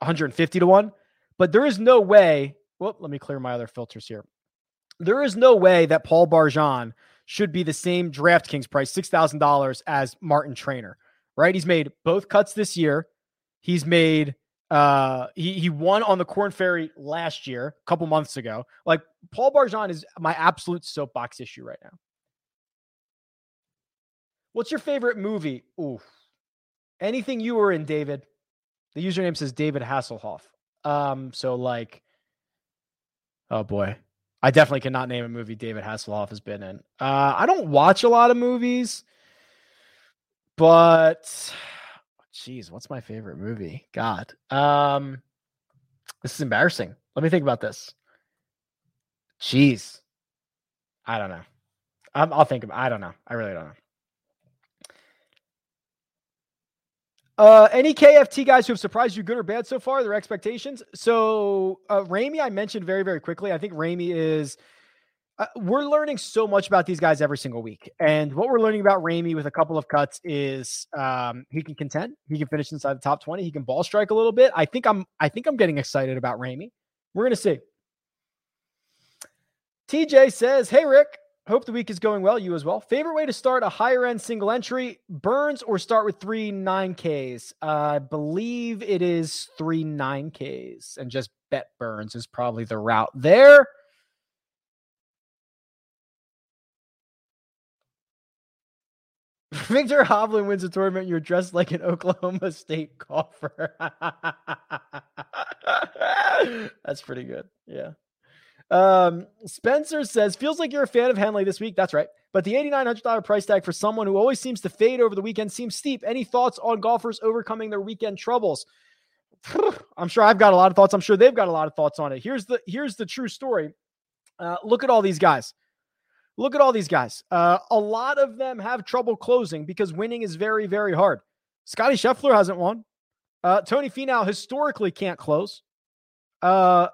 150 to 1. But there is no way. Well, let me clear my other filters here. There is no way that Paul Barjon should be the same DraftKings price, $6,000 as Martin Trainer, right? He's made both cuts this year. He's made uh he he won on the Korn Ferry last year, a couple months ago. Like Paul Barjon is my absolute soapbox issue right now. What's your favorite movie? Ooh. Anything you were in, David. The username says David Hasselhoff. Um, so like, oh boy. I definitely cannot name a movie David Hasselhoff has been in. Uh, I don't watch a lot of movies, but jeez, what's my favorite movie? God. Um, this is embarrassing. Let me think about this. Jeez. I don't know. i will think about I don't know. I really don't know. Uh, any KFT guys who have surprised you, good or bad so far? Their expectations. So, uh, Ramey, I mentioned very, very quickly. I think Ramey is. Uh, we're learning so much about these guys every single week, and what we're learning about Ramey with a couple of cuts is um, he can contend, he can finish inside the top twenty, he can ball strike a little bit. I think I'm, I think I'm getting excited about Ramey. We're gonna see. TJ says, "Hey Rick, Hope the week is going well. You as well. Favorite way to start a higher end single entry, Burns, or start with three 9Ks? Uh, I believe it is three 9Ks and just bet Burns is probably the route there. Viktor Hovland wins a tournament. You're dressed like an Oklahoma State golfer. That's pretty good. Yeah. Um, Spencer says, feels like you're a fan of Henley this week. That's right. But the $8,900 price tag for someone who always seems to fade over the weekend seems steep. Any thoughts on golfers overcoming their weekend troubles? I'm sure I've got a lot of thoughts. I'm sure they've got a lot of thoughts on it. Here's the here's the true story. Uh, look at all these guys. Look at all these guys. Uh, a lot of them have trouble closing because winning is very, very hard. Scotty Scheffler hasn't won. Uh, Tony Finau historically can't close. Uh,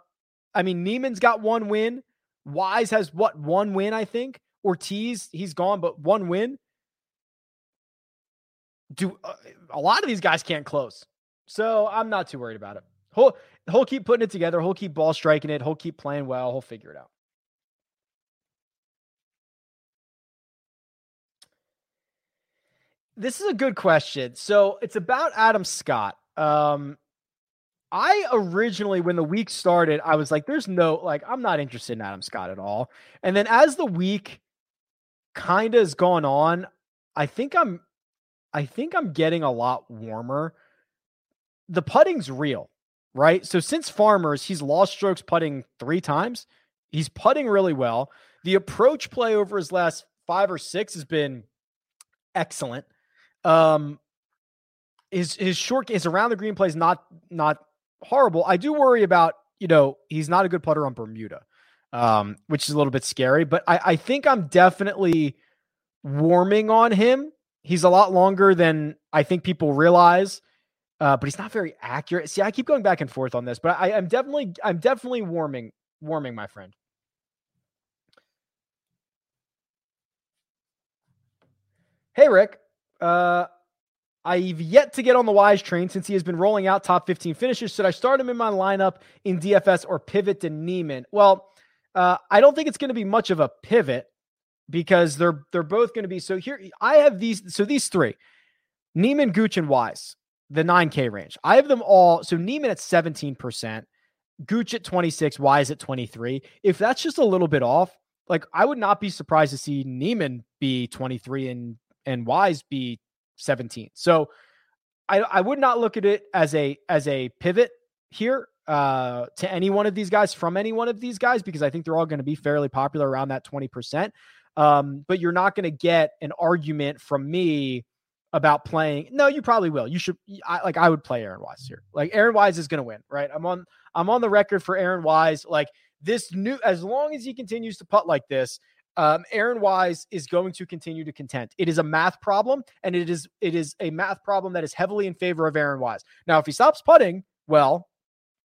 I mean, Niemann's got one win. Wise has what one win, I think. Ortiz, he's gone, but one win. Do uh, a lot of these guys can't close. So I'm not too worried about it. He'll, he'll keep putting it together. He'll keep ball striking it. He'll keep playing well. He'll figure it out. This is a good question. So it's about Adam Scott. Um, I originally, when the week started, I was like, there's no, like, I'm not interested in Adam Scott at all. And then as the week kind of has gone on, I think I'm, I think I'm getting a lot warmer. The putting's real, right? So since Farmers, he's lost strokes putting three times. He's putting really well. The approach play over his last five or six has been excellent. Um, his his short his around the green play is not not horrible. I do worry about, you know, he's not a good putter on Bermuda, um, which is a little bit scary, but I, I think I'm definitely warming on him. He's a lot longer than I think people realize. Uh, but he's not very accurate. See, I keep going back and forth on this, but I, I'm definitely, I'm definitely warming, warming, my friend. Hey, Rick. Uh, I've yet to get on the Wise train since he has been rolling out top 15 finishes. Should I start him in my lineup in DFS or pivot to Niemann? Well, uh, I don't think it's going to be much of a pivot because they're they're both going to be so here. I have these so these three: Niemann, Gooch, and Wise, the 9K range. I have them all. So Niemann at 17%, Gooch at 26, Wise at 23. If that's just a little bit off, like I would not be surprised to see Niemann be 23 and and Wise be 17. So I, I would not look at it as a as a pivot here uh, to any one of these guys from any one of these guys because I think they're all going to be fairly popular around that 20%. Um, but you're not going to get an argument from me about playing. No, you probably will. You should I, like I would play Aaron Wise here. Like Aaron Wise is going to win, right? I'm on I'm on the record for Aaron Wise. Like this new as long as he continues to putt like this, um, Aaron Wise is going to continue to contend. It is a math problem, and it is it is a math problem that is heavily in favor of Aaron Wise. Now, if he stops putting, well,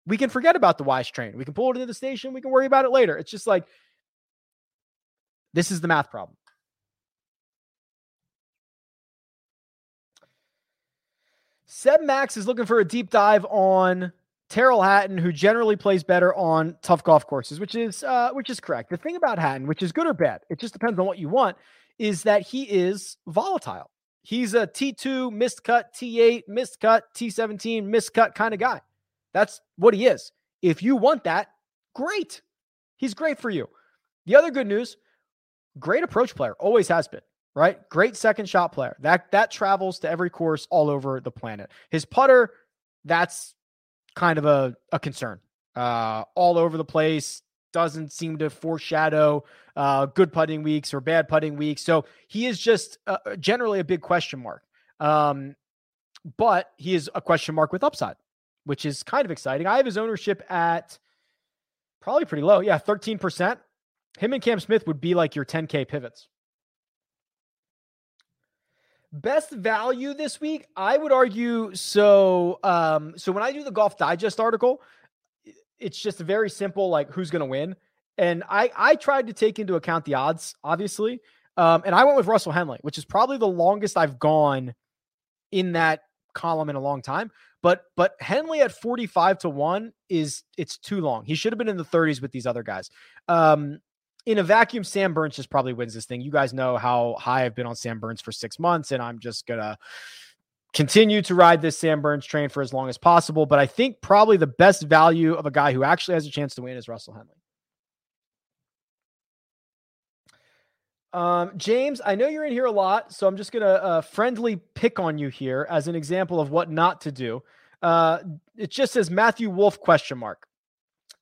we can forget about the Wise train. We can pull it into the station. We can worry about it later. It's just like this is the math problem. Seb Max is looking for a deep dive on Tyrrell Hatton, who generally plays better on tough golf courses, which is uh, which is correct. The thing about Hatton, which is good or bad, it just depends on what you want, is that he is volatile. He's a T2 missed cut, T8 missed cut, T17 missed cut kind of guy. That's what he is. If you want that, great. He's great for you. The other good news, great approach player, always has been, right? Great second shot player. That that travels to every course all over the planet. His putter, that's kind of a, a concern. Uh, all over the place, doesn't seem to foreshadow uh, good putting weeks or bad putting weeks. So he is just uh, uh, generally a big question mark. Um, but he is a question mark with upside, which is kind of exciting. I have his ownership at probably pretty low. Yeah, 13%. Him and Cam Smith would be like your 10K pivots. Best value this week, I would argue. So, um, so when I do the Golf Digest article, it's just very simple, like who's going to win. And I I tried to take into account the odds, obviously. Um, and I went with Russell Henley, which is probably the longest I've gone in that column in a long time. But but Henley at 45 to 1 is it's too long. He should have been in the 30s with these other guys. Um, in a vacuum, Sam Burns just probably wins this thing. You guys know how high I've been on Sam Burns for six months, and I'm just gonna continue to ride this Sam Burns train for as long as possible. But I think probably the best value of a guy who actually has a chance to win is Russell Henley. Um, James, I know you're in here a lot, so I'm just gonna uh, friendly pick on you here as an example of what not to do. Uh, it just says Matthew Wolff question mark.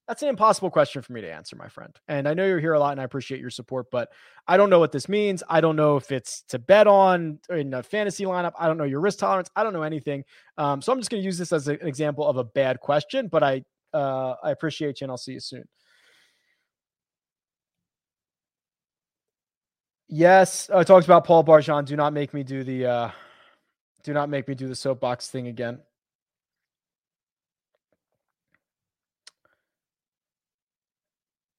That's an impossible question for me to answer, my friend. And I know you're here a lot and I appreciate your support, but I don't know what this means. I don't know if it's to bet on in a fantasy lineup. I don't know your risk tolerance. I don't know anything. Um, so I'm just going to use this as an example of a bad question, but I, uh, I appreciate you and I'll see you soon. Yes, I talked about Paul Barjon. Do not make me do the, uh, do not make me do the soapbox thing again.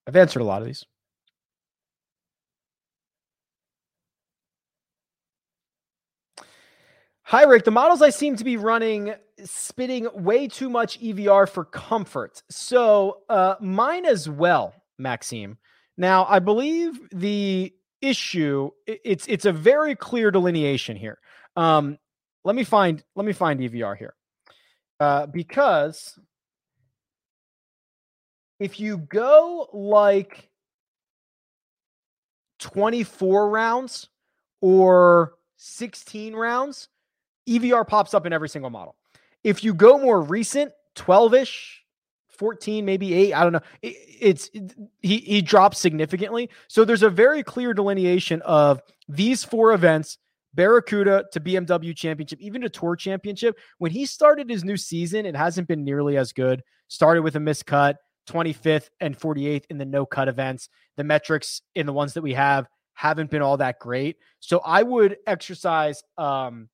I've answered a lot of these. Hi, Rick. The models I seem to be running spitting way too much EVR for comfort. So uh, mine as well, Maxime. Now, I believe the issue it's it's a very clear delineation here. Um, let me find let me find EVR here. Uh, because if you go like 24 rounds or 16 rounds, EVR pops up in every single model. If you go more recent, 12 ish, 14, maybe eight, I don't know, it, it's it, he, he drops significantly. So there's a very clear delineation of these four events Barracuda to BMW championship, even to tour championship. When he started his new season, it hasn't been nearly as good. Started with a miscut, 25th and 48th in the no cut events. The metrics in the ones that we have haven't been all that great. So I would exercise um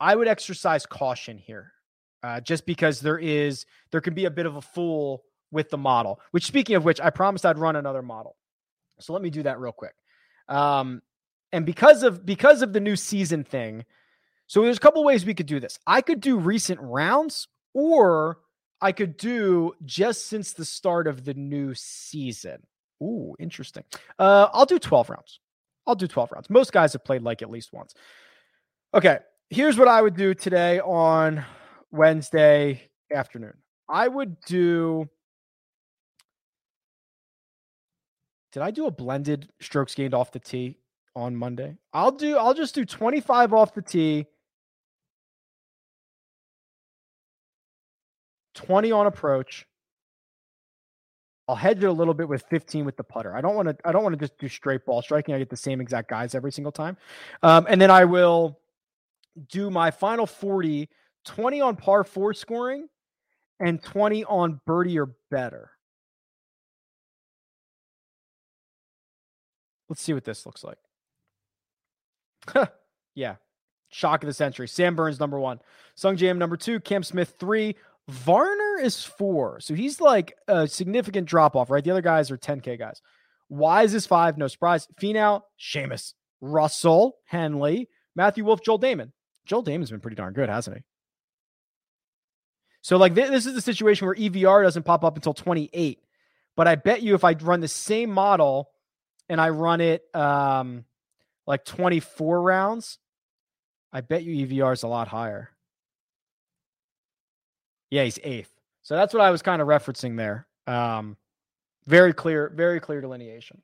I would exercise caution here, uh, just because there is there can be a bit of a fool with the model. Which, speaking of which, I promised I'd run another model, so let me do that real quick. Um, and because of because of the new season thing, so there's a couple ways we could do this. I could do recent rounds, or I could do just since the start of the new season. Ooh, interesting. Uh, I'll do 12 rounds. I'll do 12 rounds. Most guys have played like at least once. Okay here's what I would do today on Wednesday afternoon. I would do. Did I do a blended strokes gained off the tee on Monday? I'll do. I'll just do 25 off the tee. 20 on approach. I'll hedge it a little bit with 15 with the putter. I don't want to. I don't want to just do straight ball striking. I get the same exact guys every single time, um, and then I will do my final 40, 20 on par four scoring and 20 on birdie or better. Let's see what this looks like. yeah. Shock of the century. Sam Burns, number one. Sungjae Im, number two. Cam Smith, three. Varner is four. So he's like a significant drop off, right? The other guys are 10K guys. Wise is five. No surprise. Finau, Seamus, Russell, Henley, Matthew Wolff, Joel Dahmen. Joel Dahmen's been pretty darn good, hasn't he? So, like, th- this is the situation where EVR doesn't pop up until 28. But I bet you if I run the same model and I run it um, like 24 rounds, I bet you EVR is a lot higher. Yeah, he's eighth. So that's what I was kind of referencing there. Um, very clear, very clear delineation.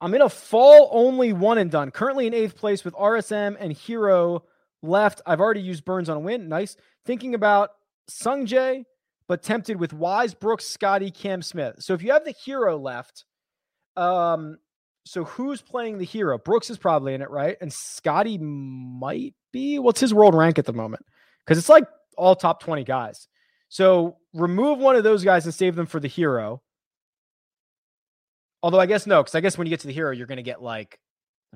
I'm in a fall only one and done. Currently in eighth place with RSM and Hero left. I've already used Burns on a win. Nice. Thinking about Sungjae, but tempted with Wise, Brooks, Scotty, Cam Smith. So if you have the Hero left, um, so who's playing the Hero? Brooks is probably in it, right? And Scotty might be. What's his world rank at the moment? Because it's like all top 20 guys. So remove one of those guys and save them for the Hero. Although I guess no, because I guess when you get to the hero, you're going to get like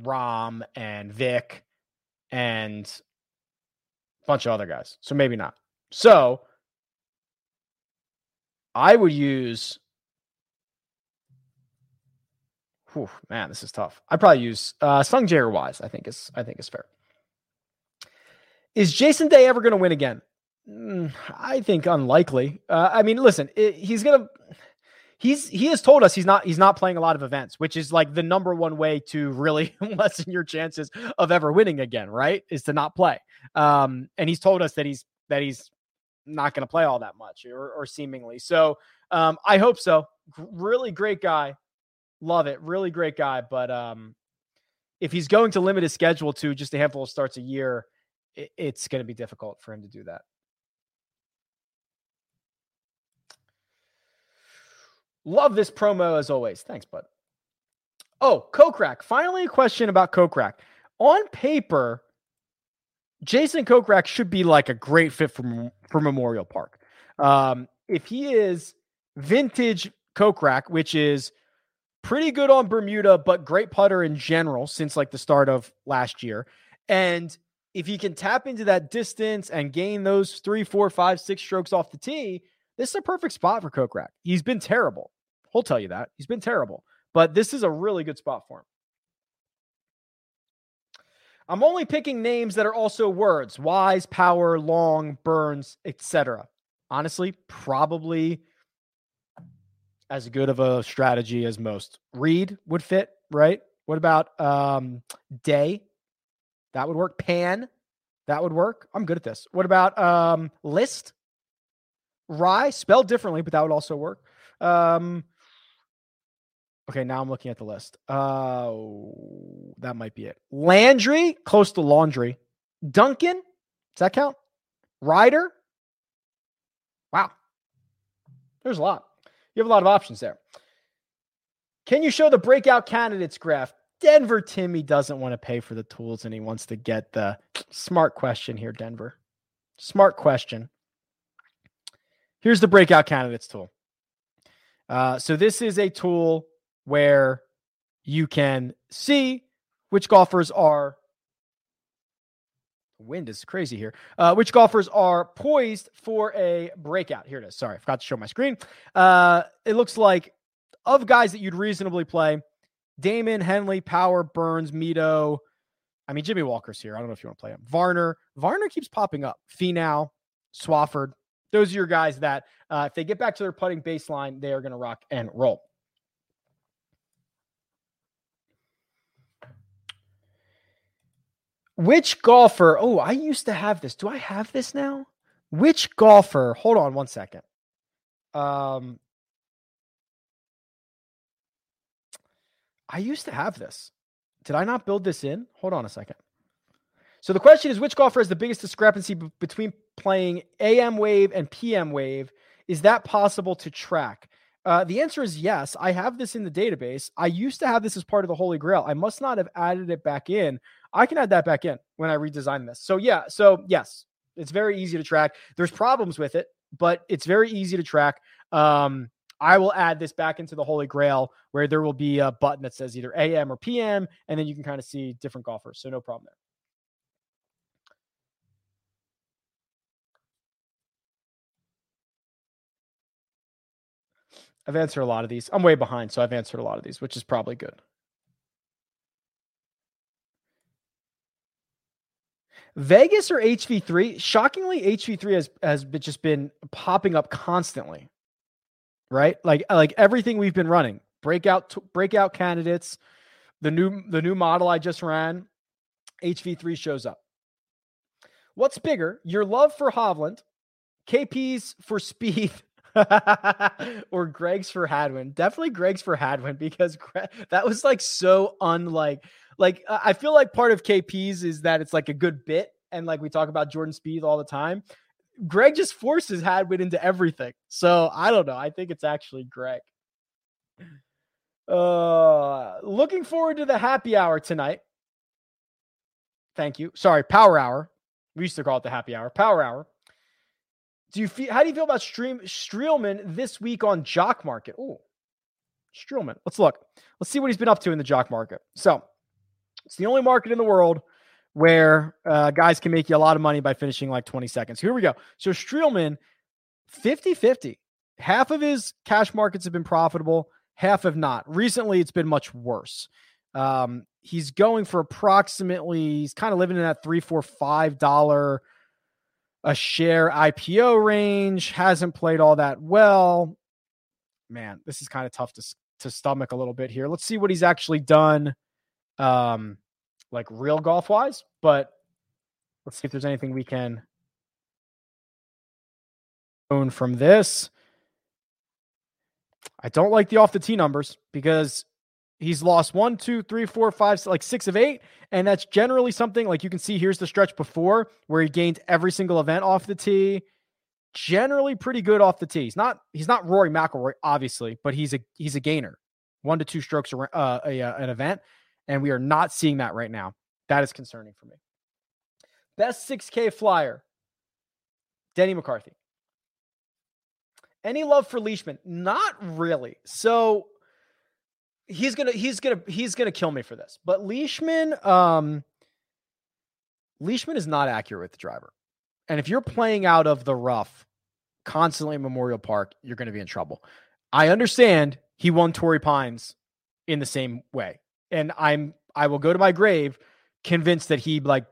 Rahm and Vic and a bunch of other guys. So maybe not. So I would use. Whew, man, this is tough. I'd probably use uh, Sung or Wise. I think is I think is fair. Is Jason Day ever going to win again? Mm, I think unlikely. Uh, I mean, listen, it, he's going to he's he has told us he's not he's not playing a lot of events, which is like the number one way to really lessen your chances of ever winning again, right? Is to not play. Um, and he's told us that he's that he's not going to play all that much or, or seemingly. So um, I hope so. G- really great guy. Love it. Really great guy. But um, if he's going to limit his schedule to just a handful of starts a year, it, it's going to be difficult for him to do that. Love this promo as always. Thanks, bud. Oh, Kokrak. Finally, a question about Kokrak. On paper, Jason Kokrak should be like a great fit for, for Memorial Park. Um, if he is vintage Kokrak, which is pretty good on Bermuda, but great putter in general since like the start of last year. And if he can tap into that distance and gain those three, four, five, six strokes off the tee, this is a perfect spot for Kokrak. He's been terrible. He'll tell you that. He's been terrible. But this is a really good spot for him. I'm only picking names that are also words wise, power, long, burns, etc. Honestly, probably as good of a strategy as most. Reed would fit, right? What about um, Day? That would work. Pan, that would work. I'm good at this. What about um, List? Rye, spelled differently, but that would also work. Um, okay, now I'm looking at the list. Uh, that might be it. Landry, close to laundry. Duncan, does that count? Ryder. Wow, there's a lot. You have a lot of options there. Can you show the breakout candidates graph? Denver Timmy doesn't want to pay for the tools and he wants to get the smart question here, Denver. Smart question. Here's the breakout candidates tool. Uh, so this is a tool where you can see which golfers are wind is crazy here. Uh, which golfers are poised for a breakout? Here it is. Sorry, I forgot to show my screen. Uh, it looks like of guys that you'd reasonably play, Dahmen, Henley, Power, Burns, Mito. I mean, Jimmy Walker's here. I don't know if you want to play him. Varner. Varner keeps popping up. Finau, Swafford. Those are your guys that, uh, if they get back to their putting baseline, they are going to rock and roll. Which golfer? Oh, I used to have this. Do I have this now? Which golfer? Hold on one second. Um, I used to have this. Did I not build this in? Hold on a second. So the question is which golfer has the biggest discrepancy b- between playing AM wave and PM wave? Is that possible to track? Uh, the answer is yes. I have this in the database. I used to have this as part of the Holy Grail. I must not have added it back in. I can add that back in when I redesign this. So, yeah. So, yes, it's very easy to track. There's problems with it, but it's very easy to track. Um, I will add this back into the Holy Grail where there will be a button that says either AM or PM, and then you can kind of see different golfers. So, no problem there. I've answered a lot of these. I'm way behind, so I've answered a lot of these, which is probably good. Vegas or HV3? Shockingly, HV3 has has just been popping up constantly. Right? Like uh, like everything we've been running. Breakout breakout candidates, the new the new model I just ran, HV3 shows up. What's bigger? Your love for Hovland, KP's for Spieth, or Greg's for Hadwin. Definitely Greg's for Hadwin because Greg, that was like so unlike. Like I feel like part of KP's is that it's like a good bit, and like we talk about Jordan Spieth all the time. Greg just forces Hadwin into everything. So I don't know. I think it's actually Greg. Uh, looking forward to the happy hour tonight. Thank you. Sorry, power hour. We used to call it the happy hour. Power hour. Do you feel? How do you feel about Stream Streelman this week on Jock Market? Oh, Streelman. Let's look. Let's see what he's been up to in the Jock Market. So, it's the only market in the world where uh, guys can make you a lot of money by finishing like 20 seconds. Here we go. So Streelman, 50-50. Half of his cash markets have been profitable, half have not. Recently, it's been much worse. Um, he's going for approximately, he's kind of living in that three, four, five dollar a share IPO range, hasn't played all that well. Man, this is kind of tough to to stomach a little bit here. Let's see what he's actually done um like real golf wise, but let's see if there's anything we can own from this. I don't like the off the tee numbers because He's lost one, two, three, four, five, like six of eight. And that's generally something like you can see here's the stretch before where he gained every single event off the tee. Generally pretty good off the tee. He's not he's not Rory McIlroy, obviously, but he's a he's a gainer. One to two strokes uh, a, uh, an event. And we are not seeing that right now. That is concerning for me. Best 6K flyer, Denny McCarthy. Any love for Leishman? Not really. So he's gonna he's gonna he's gonna kill me for this. But Leishman, um, Leishman is not accurate with the driver, and if you're playing out of the rough constantly in Memorial Park, you're to be in trouble. I understand he won Torrey Pines in the same way, and I'm I will go to my grave convinced that he like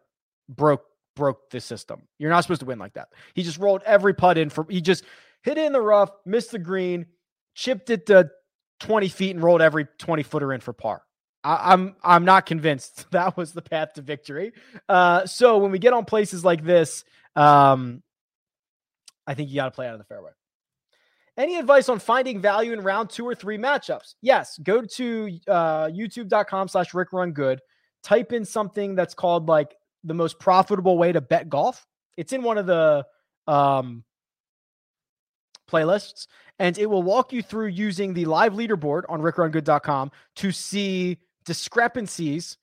broke broke the system. You're not supposed to win like that. He just rolled every putt in for he just hit it in the rough, missed the green, chipped it to 20 feet and rolled every 20 footer in for par. I, am I'm, I'm not convinced that was the path to victory. Uh, so when we get on places like this, um, I think you got to play out of the fairway. Any advice on finding value in round two or three matchups? Yes, go to uh, youtube.com slash Rick Run Good. Type in something that's called like the most profitable way to bet golf. It's in one of the um, playlists, and it will walk you through using the live leaderboard on rickrungood.com to see discrepancies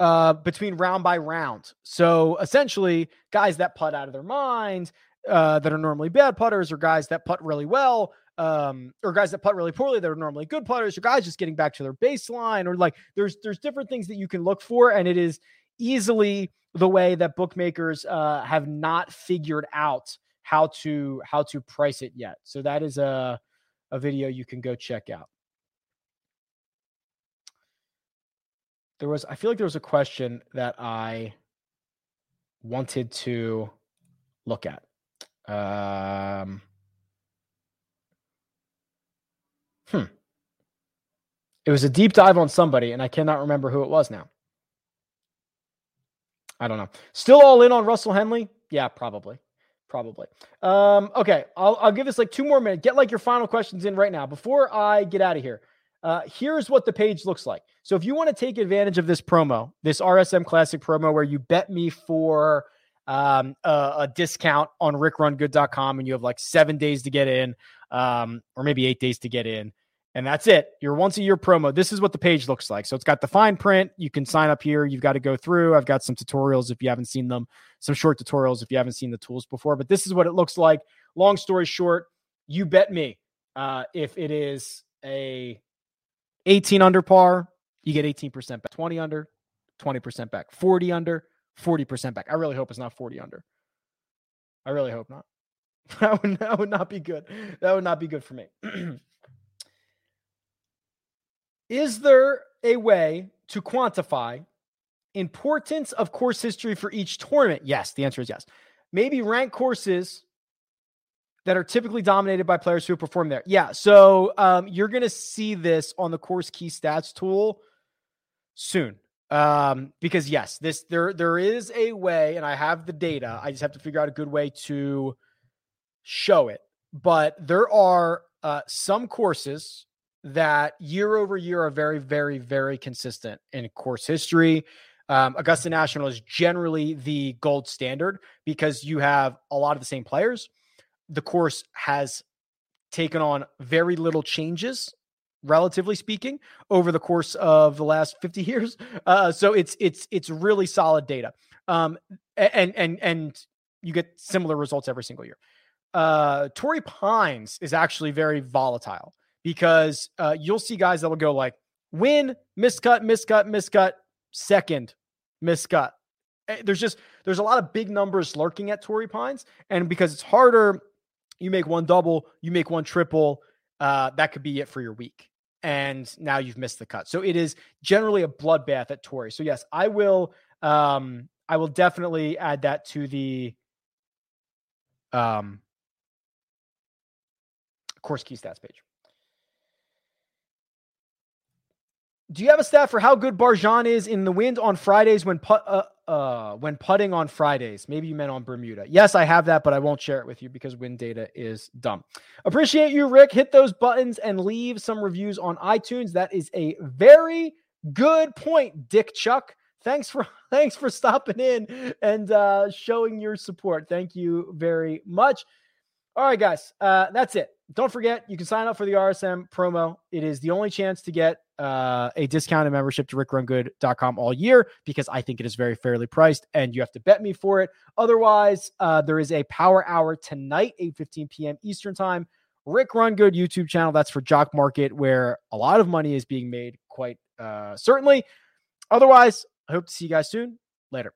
uh, between round by round. So essentially, guys that putt out of their minds, uh, that are normally bad putters, or guys that putt really well, um, or guys that putt really poorly that are normally good putters, or guys just getting back to their baseline, or like there's there's different things that you can look for, and it is easily the way that bookmakers uh, have not figured out how to how to price it yet. So that is a a video you can go check out. There was I feel like there was a question that I wanted to look at. Um, hmm. It was a deep dive on somebody, and I cannot remember who it was now. I don't know. Still all in on Russell Henley? Yeah, probably. Probably. Um, okay, I'll, I'll give this like two more minutes. Get like your final questions in right now before I get out of here. Uh, here's what the page looks like. So if you want to take advantage of this promo, this RSM Classic promo where you bet me for um, a, a, discount on rickrungood.com and you have like seven days to get in, um, or maybe eight days to get in and that's it. Your once a year promo. This is what the page looks like. So it's got the fine print. You can sign up here. You've got to go through. I've got some tutorials if you haven't seen them, some short tutorials if you haven't seen the tools before. But this is what it looks like. Long story short, you bet me. Uh, if it is a 18 under par, you get 18% back. 20 under, 20% back. 40 under, 40% back. I really hope it's not 40 under. I really hope not. That would, that would not be good. That would not be good for me. Is there a way to quantify importance of course history for each tournament? Yes, the answer is yes. Maybe rank courses that are typically dominated by players who perform there. Yeah, so um, you're going to see this on the course key stats tool soon. Um, because yes, this there there is a way, and I have the data. I just have to figure out a good way to show it. But there are uh, some courses that year over year are very, very, very consistent in course history. Um, Augusta National is generally the gold standard because you have a lot of the same players. The course has taken on very little changes, relatively speaking, over the course of the last 50 years. Uh, so it's it's it's really solid data. Um, and and and you get similar results every single year. Uh, Pines is actually very volatile because uh, you'll see guys that will go like win, miscut, miscut, miscut, second, miscut. Eh, there's just there's a lot of big numbers lurking at Torrey Pines, and because it's harder, you make one double, you make one triple, uh, that could be it for your week. And now you've missed the cut. So it is generally a bloodbath at Torrey. So yes, I will um I will definitely add that to the um course key stats page. Do you have a stat for how good Barjon is in the wind on Fridays when put uh, uh, when putting on Fridays? Maybe you meant on Bermuda. Yes, I have that, but I won't share it with you because wind data is dumb. Appreciate you, Rick. Hit those buttons and leave some reviews on iTunes. That is a very good point, Dick Chuck. Thanks for thanks for stopping in and uh, showing your support. Thank you very much. All right, guys, uh, that's it. Don't forget, you can sign up for the RSM promo. It is the only chance to get uh, a discounted membership to rickrungood.com all year because I think it is very fairly priced and you have to bet me for it. Otherwise, uh, there is a power hour tonight, 8 15 p.m. Eastern Time. Rick Run Good YouTube channel. That's for Jock Market, where a lot of money is being made, quite uh, certainly. Otherwise, I hope to see you guys soon. Later.